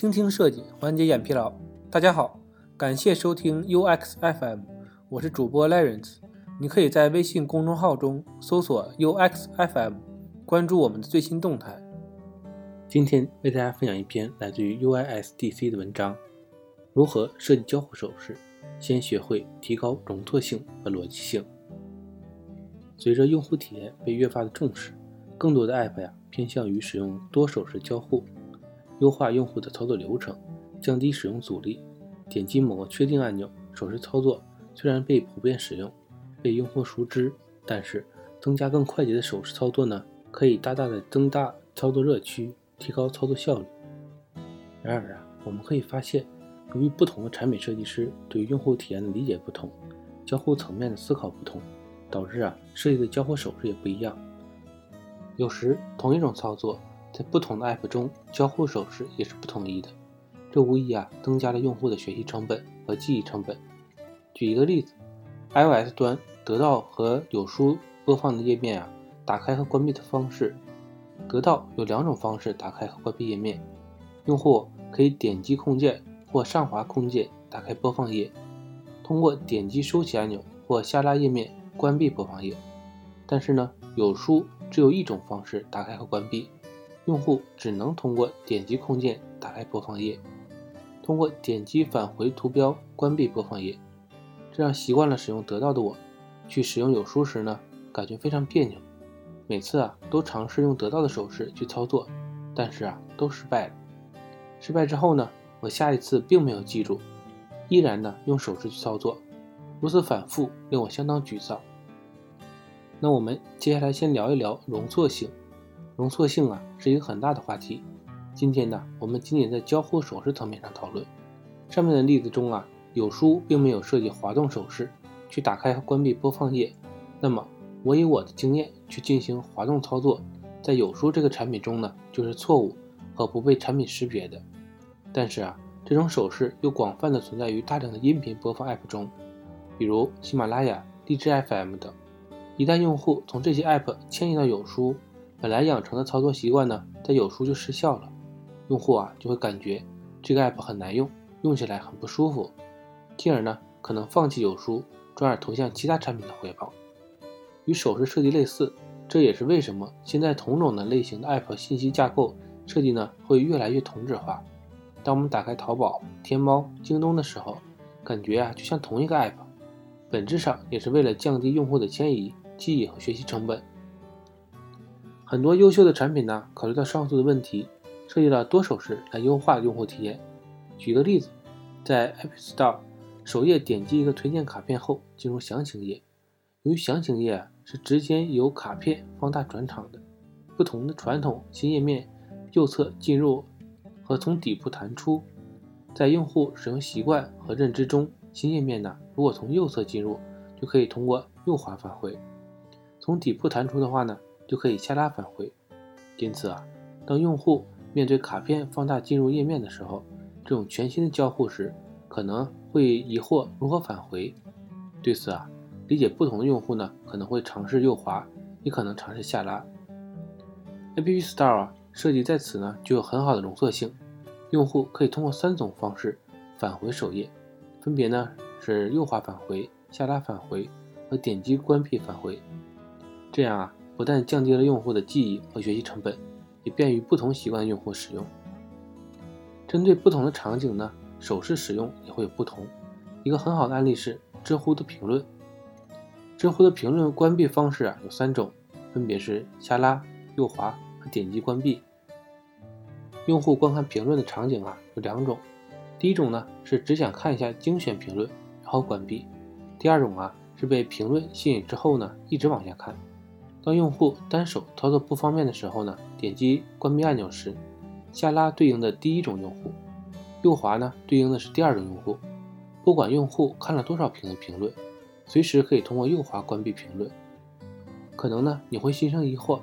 倾听设计，缓解眼疲劳。大家好，感谢收听 UX FM，我是主播 Lawrence。你可以在微信公众号中搜索 UX FM，关注我们的最新动态。今天为大家分享一篇来自于 UISDC 的文章：如何设计交互手势？先学会提高容错性和逻辑性。随着用户体验被越发的重视，更多的 App 呀偏向于使用多手势交互。优化用户的操作流程，降低使用阻力。点击某个确定按钮，手势操作虽然被普遍使用，被用户熟知，但是增加更快捷的手势操作呢，可以大大的增大操作热区，提高操作效率。然而啊，我们可以发现，由于不同的产品设计师对于用户体验的理解不同，交互层面的思考不同，导致啊设计的交互手势也不一样。有时同一种操作。在不同的 App 中，交互手势也是不统一的，这无疑啊增加了用户的学习成本和记忆成本。举一个例子，iOS 端得到和有书播放的页面啊，打开和关闭的方式，得到有两种方式打开和关闭页面，用户可以点击控件或上滑控件打开播放页，通过点击收起按钮或下拉页面关闭播放页。但是呢，有书只有一种方式打开和关闭。用户只能通过点击空键打开播放页，通过点击返回图标关闭播放页。这让习惯了使用得到的我，去使用有书时呢，感觉非常别扭。每次啊，都尝试用得到的手势去操作，但是啊，都失败了。失败之后呢，我下一次并没有记住，依然呢用手势去操作，如此反复令我相当沮丧。那我们接下来先聊一聊容错性。容错性啊是一个很大的话题。今天呢，我们仅仅在交互手势层面上讨论。上面的例子中啊，有书并没有设计滑动手势去打开和关闭播放页。那么，我以我的经验去进行滑动操作，在有书这个产品中呢，就是错误和不被产品识别的。但是啊，这种手势又广泛的存在于大量的音频播放 App 中，比如喜马拉雅、荔枝 FM 等。一旦用户从这些 App 迁移到有书，本来养成的操作习惯呢，在有书就失效了，用户啊就会感觉这个 app 很难用，用起来很不舒服，进而呢可能放弃有书，转而投向其他产品的怀抱。与手势设计类似，这也是为什么现在同种的类型的 app 信息架构设计呢会越来越同质化。当我们打开淘宝、天猫、京东的时候，感觉啊就像同一个 app，本质上也是为了降低用户的迁移、记忆和学习成本。很多优秀的产品呢，考虑到上述的问题，设计了多手势来优化用户体验。举个例子，在 App Store 首页点击一个推荐卡片后，进入详情页。由于详情页是直接由卡片放大转场的，不同的传统新页面右侧进入和从底部弹出，在用户使用习惯和认知中，新页面呢，如果从右侧进入，就可以通过右滑返回；从底部弹出的话呢？就可以下拉返回，因此啊，当用户面对卡片放大进入页面的时候，这种全新的交互时，可能会疑惑如何返回。对此啊，理解不同的用户呢，可能会尝试右滑，也可能尝试下拉。App Store 啊，设计在此呢，具有很好的容错性，用户可以通过三种方式返回首页，分别呢是右滑返回、下拉返回和点击关闭返回，这样啊。不但降低了用户的记忆和学习成本，也便于不同习惯的用户使用。针对不同的场景呢，手势使用也会有不同。一个很好的案例是知乎的评论。知乎的评论关闭方式啊有三种，分别是下拉、右滑和点击关闭。用户观看评论的场景啊有两种，第一种呢是只想看一下精选评论，然后关闭；第二种啊是被评论吸引之后呢一直往下看。当用户单手操作不方便的时候呢，点击关闭按钮时，下拉对应的第一种用户，右滑呢对应的是第二种用户。不管用户看了多少评论评论，随时可以通过右滑关闭评论。可能呢你会心生疑惑，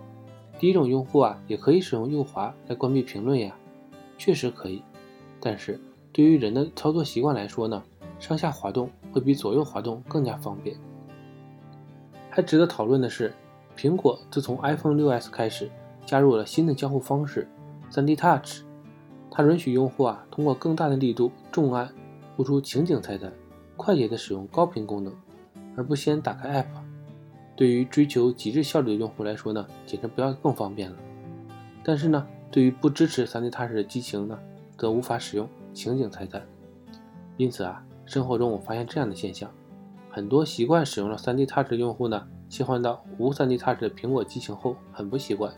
第一种用户啊也可以使用右滑来关闭评论呀？确实可以，但是对于人的操作习惯来说呢，上下滑动会比左右滑动更加方便。还值得讨论的是。苹果自从 iPhone 6s 开始，加入了新的交互方式 3D Touch。它允许用户啊通过更大的力度重按呼出情景菜单，快捷的使用高频功能，而不先打开 App。对于追求极致效率的用户来说呢，简直不要更方便了。但是呢，对于不支持 3D Touch 的机型呢，则无法使用情景菜单。因此啊，生活中我发现这样的现象：很多习惯使用了 3D Touch 的用户呢，切换到无 3D Touch 的苹果机型后很不习惯，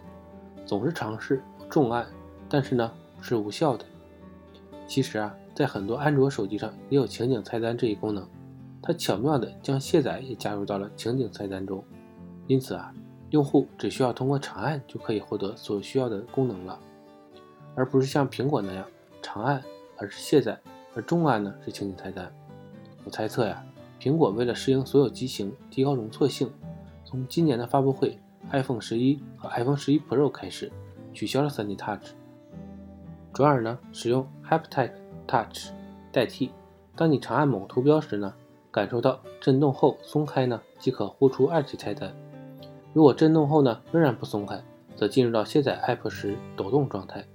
总是尝试重按，但是呢是无效的。其实啊，在很多安卓手机上也有情景菜单这一功能。它巧妙地将卸载也加入到了情景菜单中，因此啊，用户只需要通过长按就可以获得所需要的功能了，而不是像苹果那样长按而是卸载，而重按呢是情景菜单。我猜测呀，苹果为了适应所有机型，提高容错性，从今年的发布会 iPhone 十一和 iPhone 十一 Pro 开始，取消了 3D Touch，转而呢使用 Haptic Touch 代替。当你长按某图标时呢？感受到震动后松开呢，即可呼出二级菜单。如果震动后呢仍然不松开，则进入到卸载 App 时抖动状态，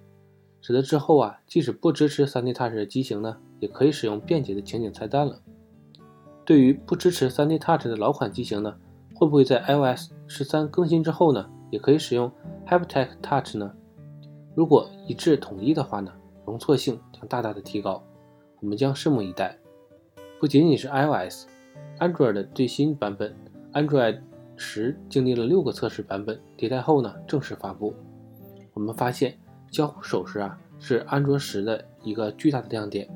使得之后啊，即使不支持 3D Touch 的机型呢，也可以使用便捷的情景菜单了。对于不支持 3D Touch 的老款机型呢，会不会在 iOS 十三更新之后呢，也可以使用 Haptic Touch 呢？如果一致统一的话呢，容错性将大大的提高。我们将拭目以待。不仅仅是 iOS，Android 的最新版本 Android 十经历了六个测试版本迭代后呢，正式发布。我们发现交互手势啊是安卓十的一个巨大的亮点。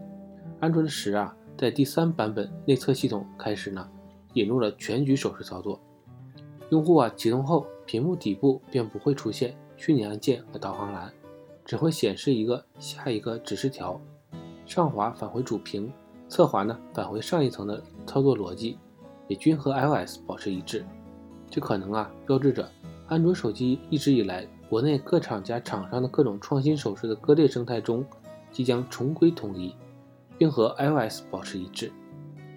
安卓的十啊，在第三版本内测系统开始呢，引入了全局手势操作。用户啊启动后，屏幕底部便不会出现虚拟按键和导航栏，只会显示一个下一个指示条，上滑返回主屏。侧滑呢，返回上一层的操作逻辑，也均和 iOS 保持一致。这可能啊，标志着安卓手机一直以来国内各厂家厂商的各种创新手势的割裂生态中，即将重归统一，并和 iOS 保持一致。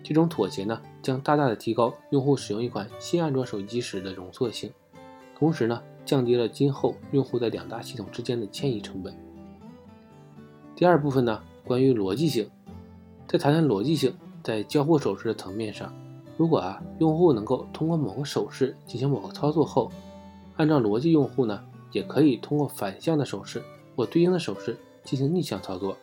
这种妥协呢，将大大的提高用户使用一款新安卓手机时的容错性，同时呢，降低了今后用户在两大系统之间的迁移成本。第二部分呢，关于逻辑性。再谈谈逻辑性，在交互手势的层面上，如果啊用户能够通过某个手势进行某个操作后，按照逻辑用户呢，也可以通过反向的手势或对应的手势进行逆向操作。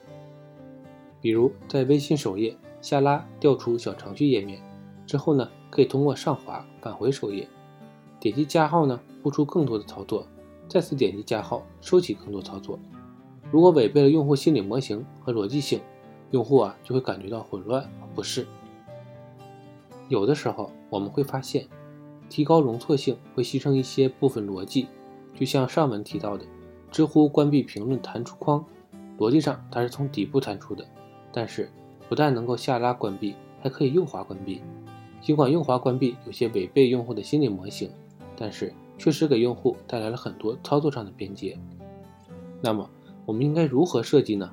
比如在微信首页下拉调出小程序页面之后呢，可以通过上滑返回首页，点击加号呢呼出更多的操作，再次点击加号收起更多操作。如果违背了用户心理模型和逻辑性，用户啊就会感觉到混乱和不适。有的时候我们会发现，提高容错性会牺牲一些部分逻辑，就像上文提到的，知乎关闭评论弹出框，逻辑上它是从底部弹出的，但是不但能够下拉关闭，还可以右滑关闭。尽管右滑关闭有些违背用户的心理模型，但是确实给用户带来了很多操作上的便捷。那么我们应该如何设计呢？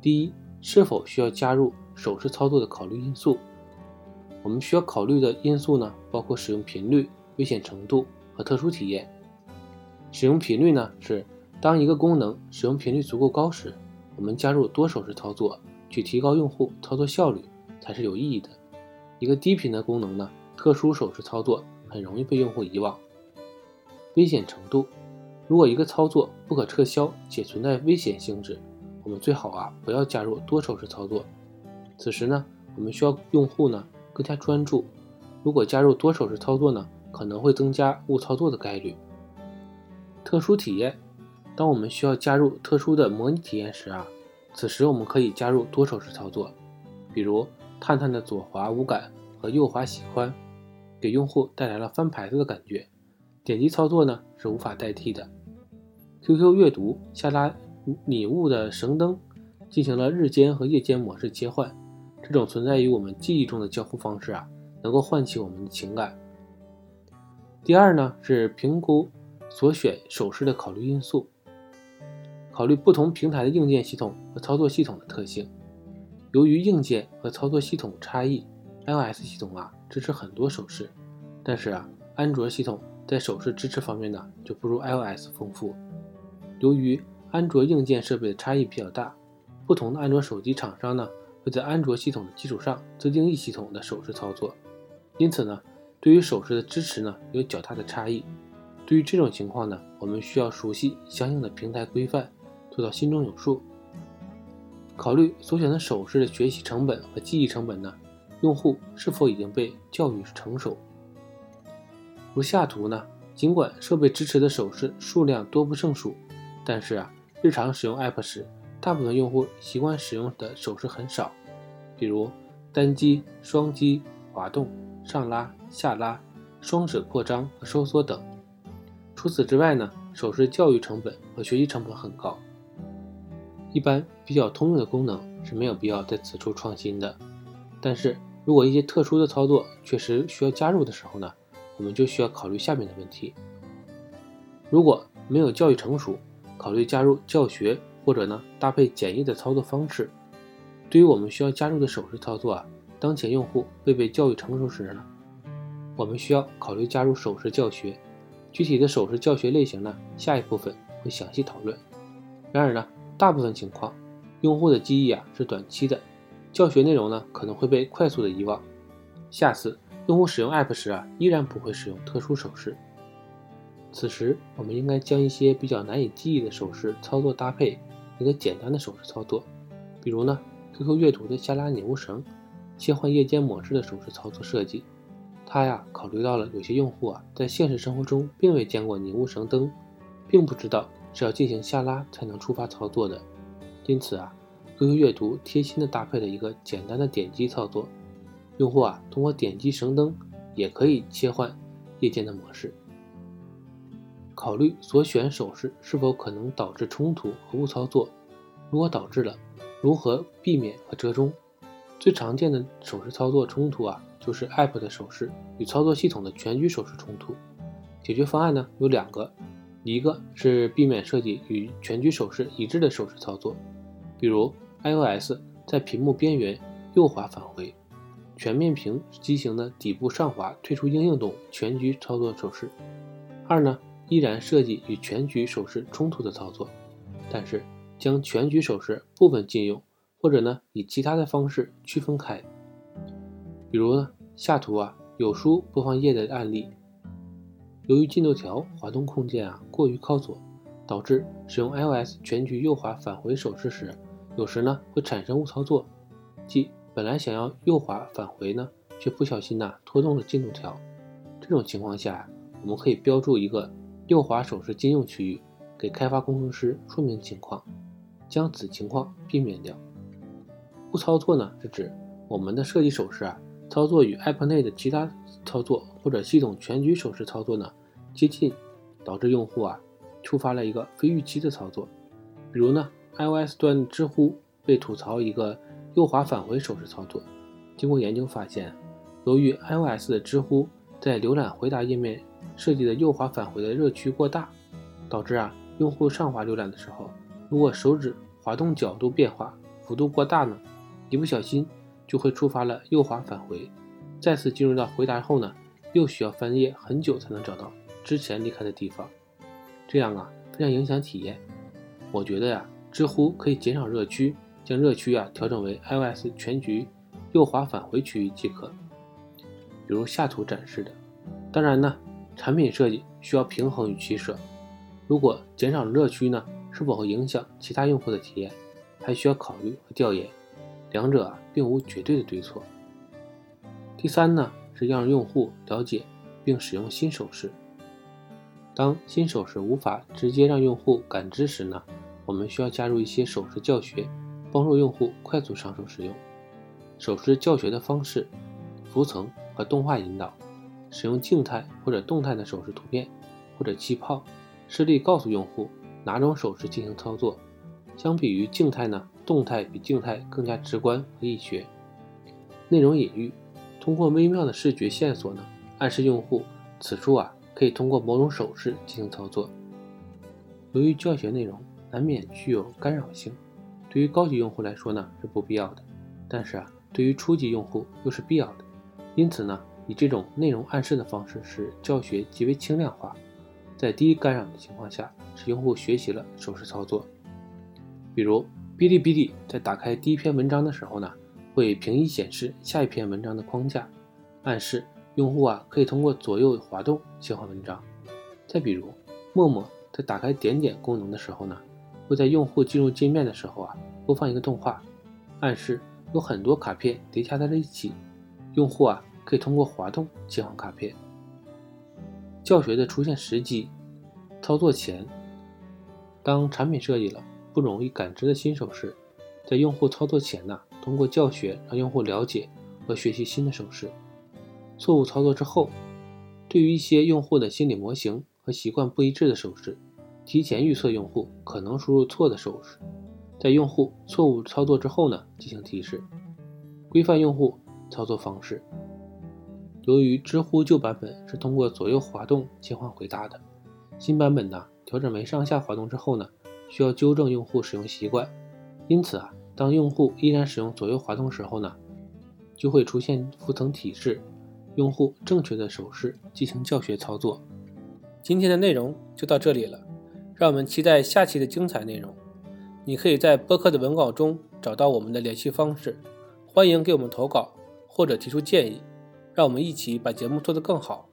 第一。是否需要加入手势操作的考虑因素？我们需要考虑的因素呢，包括使用频率、危险程度和特殊体验。使用频率呢，是当一个功能使用频率足够高时，我们加入多手势操作去提高用户操作效率才是有意义的。一个低频的功能呢，特殊手势操作很容易被用户遗忘。危险程度，如果一个操作不可撤销且存在危险性质。我们最好啊不要加入多手势操作。此时呢，我们需要用户呢更加专注。如果加入多手势操作呢，可能会增加误操作的概率。特殊体验，当我们需要加入特殊的模拟体验时啊，此时我们可以加入多手势操作，比如探探的左滑无感和右滑喜欢，给用户带来了翻牌子的感觉。点击操作呢是无法代替的。QQ 阅读下拉。拟物的绳灯进行了日间和夜间模式切换，这种存在于我们记忆中的交互方式啊，能够唤起我们的情感。第二呢，是评估所选手势的考虑因素，考虑不同平台的硬件系统和操作系统的特性。由于硬件和操作系统差异，iOS 系统啊支持很多手势，但是啊，安卓系统在手势支持方面呢，就不如 iOS 丰富。由于安卓硬件设备的差异比较大，不同的安卓手机厂商呢，会在安卓系统的基础上自定义系统的手势操作，因此呢，对于手势的支持呢有较大的差异。对于这种情况呢，我们需要熟悉相应的平台规范，做到心中有数。考虑所选的手势的学习成本和记忆成本呢，用户是否已经被教育成熟。如下图呢，尽管设备支持的手势数量多不胜数，但是啊，日常使用 App 时，大部分用户习惯使用的手势很少，比如单击、双击、滑动、上拉、下拉、双指扩张和收缩等。除此之外呢，手势教育成本和学习成本很高。一般比较通用的功能是没有必要在此处创新的。但是如果一些特殊的操作确实需要加入的时候呢，我们就需要考虑下面的问题。如果没有教育成熟，考虑加入教学或者呢搭配简易的操作方式。对于我们需要加入的手势操作啊，当前用户未被教育成熟时呢，我们需要考虑加入手势教学。具体的手势教学类型呢，下一部分会详细讨论。然而呢，大部分情况，用户的记忆啊是短期的，教学内容呢可能会被快速的遗忘。下次用户使用 App 时啊，依然不会使用特殊手势。此时，我们应该将一些比较难以记忆的手势操作搭配一个简单的手势操作，比如呢，QQ 阅读的下拉拟物绳，切换夜间模式的手势操作设计。他呀，考虑到了有些用户啊，在现实生活中并未见过拟物绳灯，并不知道是要进行下拉才能触发操作的，因此啊，QQ 阅读贴心的搭配了一个简单的点击操作，用户啊，通过点击绳灯也可以切换夜间的模式。考虑所选手势是否可能导致冲突和误操作，如果导致了，如何避免和折中？最常见的手势操作冲突啊。就是 App 的手势与操作系统的全局手势冲突，解决方案呢有两个，一个是避免设计与全局手势一致的手势操作，比如 iOS 在屏幕边缘右滑返回，全面屏机型的底部上滑退出应用等全局操作手势；二呢依然设计与全局手势冲突的操作，但是将全局手势部分禁用，或者呢以其他的方式区分开，比如呢。下图啊，有书播放页的案例。由于进度条滑动空间啊过于靠左，导致使用 iOS 全局右滑返回手势时，有时呢会产生误操作，即本来想要右滑返回呢，却不小心呐拖动了进度条。这种情况下，我们可以标注一个右滑手势禁用区域，给开发工程师说明情况，将此情况避免掉。误操作呢是指我们的设计手势啊。操作与 App 内的其他操作或者系统全局手势操作呢接近，导致用户啊触发了一个非预期的操作。比如呢，iOS 端知乎被吐槽一个右滑返回手势操作。经过研究发现，由于 iOS 的知乎在浏览回答页面设计的右滑返回的热区过大，导致啊用户上滑浏览的时候，如果手指滑动角度变化幅度过大呢，一不小心。就会触发了右滑返回，再次进入到回答后呢，又需要翻页很久才能找到之前离开的地方，这样啊非常影响体验。我觉得呀，知乎可以减少热区，将热区啊调整为 iOS 全局右滑返回区域即可。比如下图展示的。当然呢，产品设计需要平衡与取舍。如果减少热区呢，是否会影响其他用户的体验，还需要考虑和调研。两者啊，并无绝对的对错。第三呢，是要让用户了解并使用新手势。当新手势无法直接让用户感知时呢，我们需要加入一些手势教学，帮助用户快速上手使用。手势教学的方式：浮层和动画引导，使用静态或者动态的手势图片或者气泡，示例告诉用户哪种手势进行操作。相比于静态呢？动态比静态更加直观和易学。内容隐喻，通过微妙的视觉线索呢，暗示用户此处啊可以通过某种手势进行操作。由于教学内容难免具有干扰性，对于高级用户来说呢是不必要的，但是啊对于初级用户又是必要的。因此呢，以这种内容暗示的方式使教学极为轻量化，在低干扰的情况下，使用户学习了手势操作。比如哔哩哔哩在打开第一篇文章的时候呢，会平移显示下一篇文章的框架，暗示用户啊可以通过左右滑动切换文章。再比如，陌陌在打开点点功能的时候呢，会在用户进入界面的时候啊播放一个动画，暗示有很多卡片叠加在了一起，用户啊可以通过滑动切换卡片。教学的出现时机，操作前，当产品设计了。不容易感知的新手势，在用户操作前呢，通过教学让用户了解和学习新的手势。错误操作之后，对于一些用户的心理模型和习惯不一致的手势，提前预测用户可能输入错的手势，在用户错误操作之后呢，进行提示。规范用户操作方式。由于知乎旧版本是通过左右滑动切换回答的，新版本呢，调整为上下滑动之后呢。需要纠正用户使用习惯，因此啊，当用户依然使用左右滑动时候呢，就会出现浮层提示，用户正确的手势进行教学操作。今天的内容就到这里了，让我们期待下期的精彩内容。你可以在播客的文稿中找到我们的联系方式，欢迎给我们投稿或者提出建议，让我们一起把节目做得更好。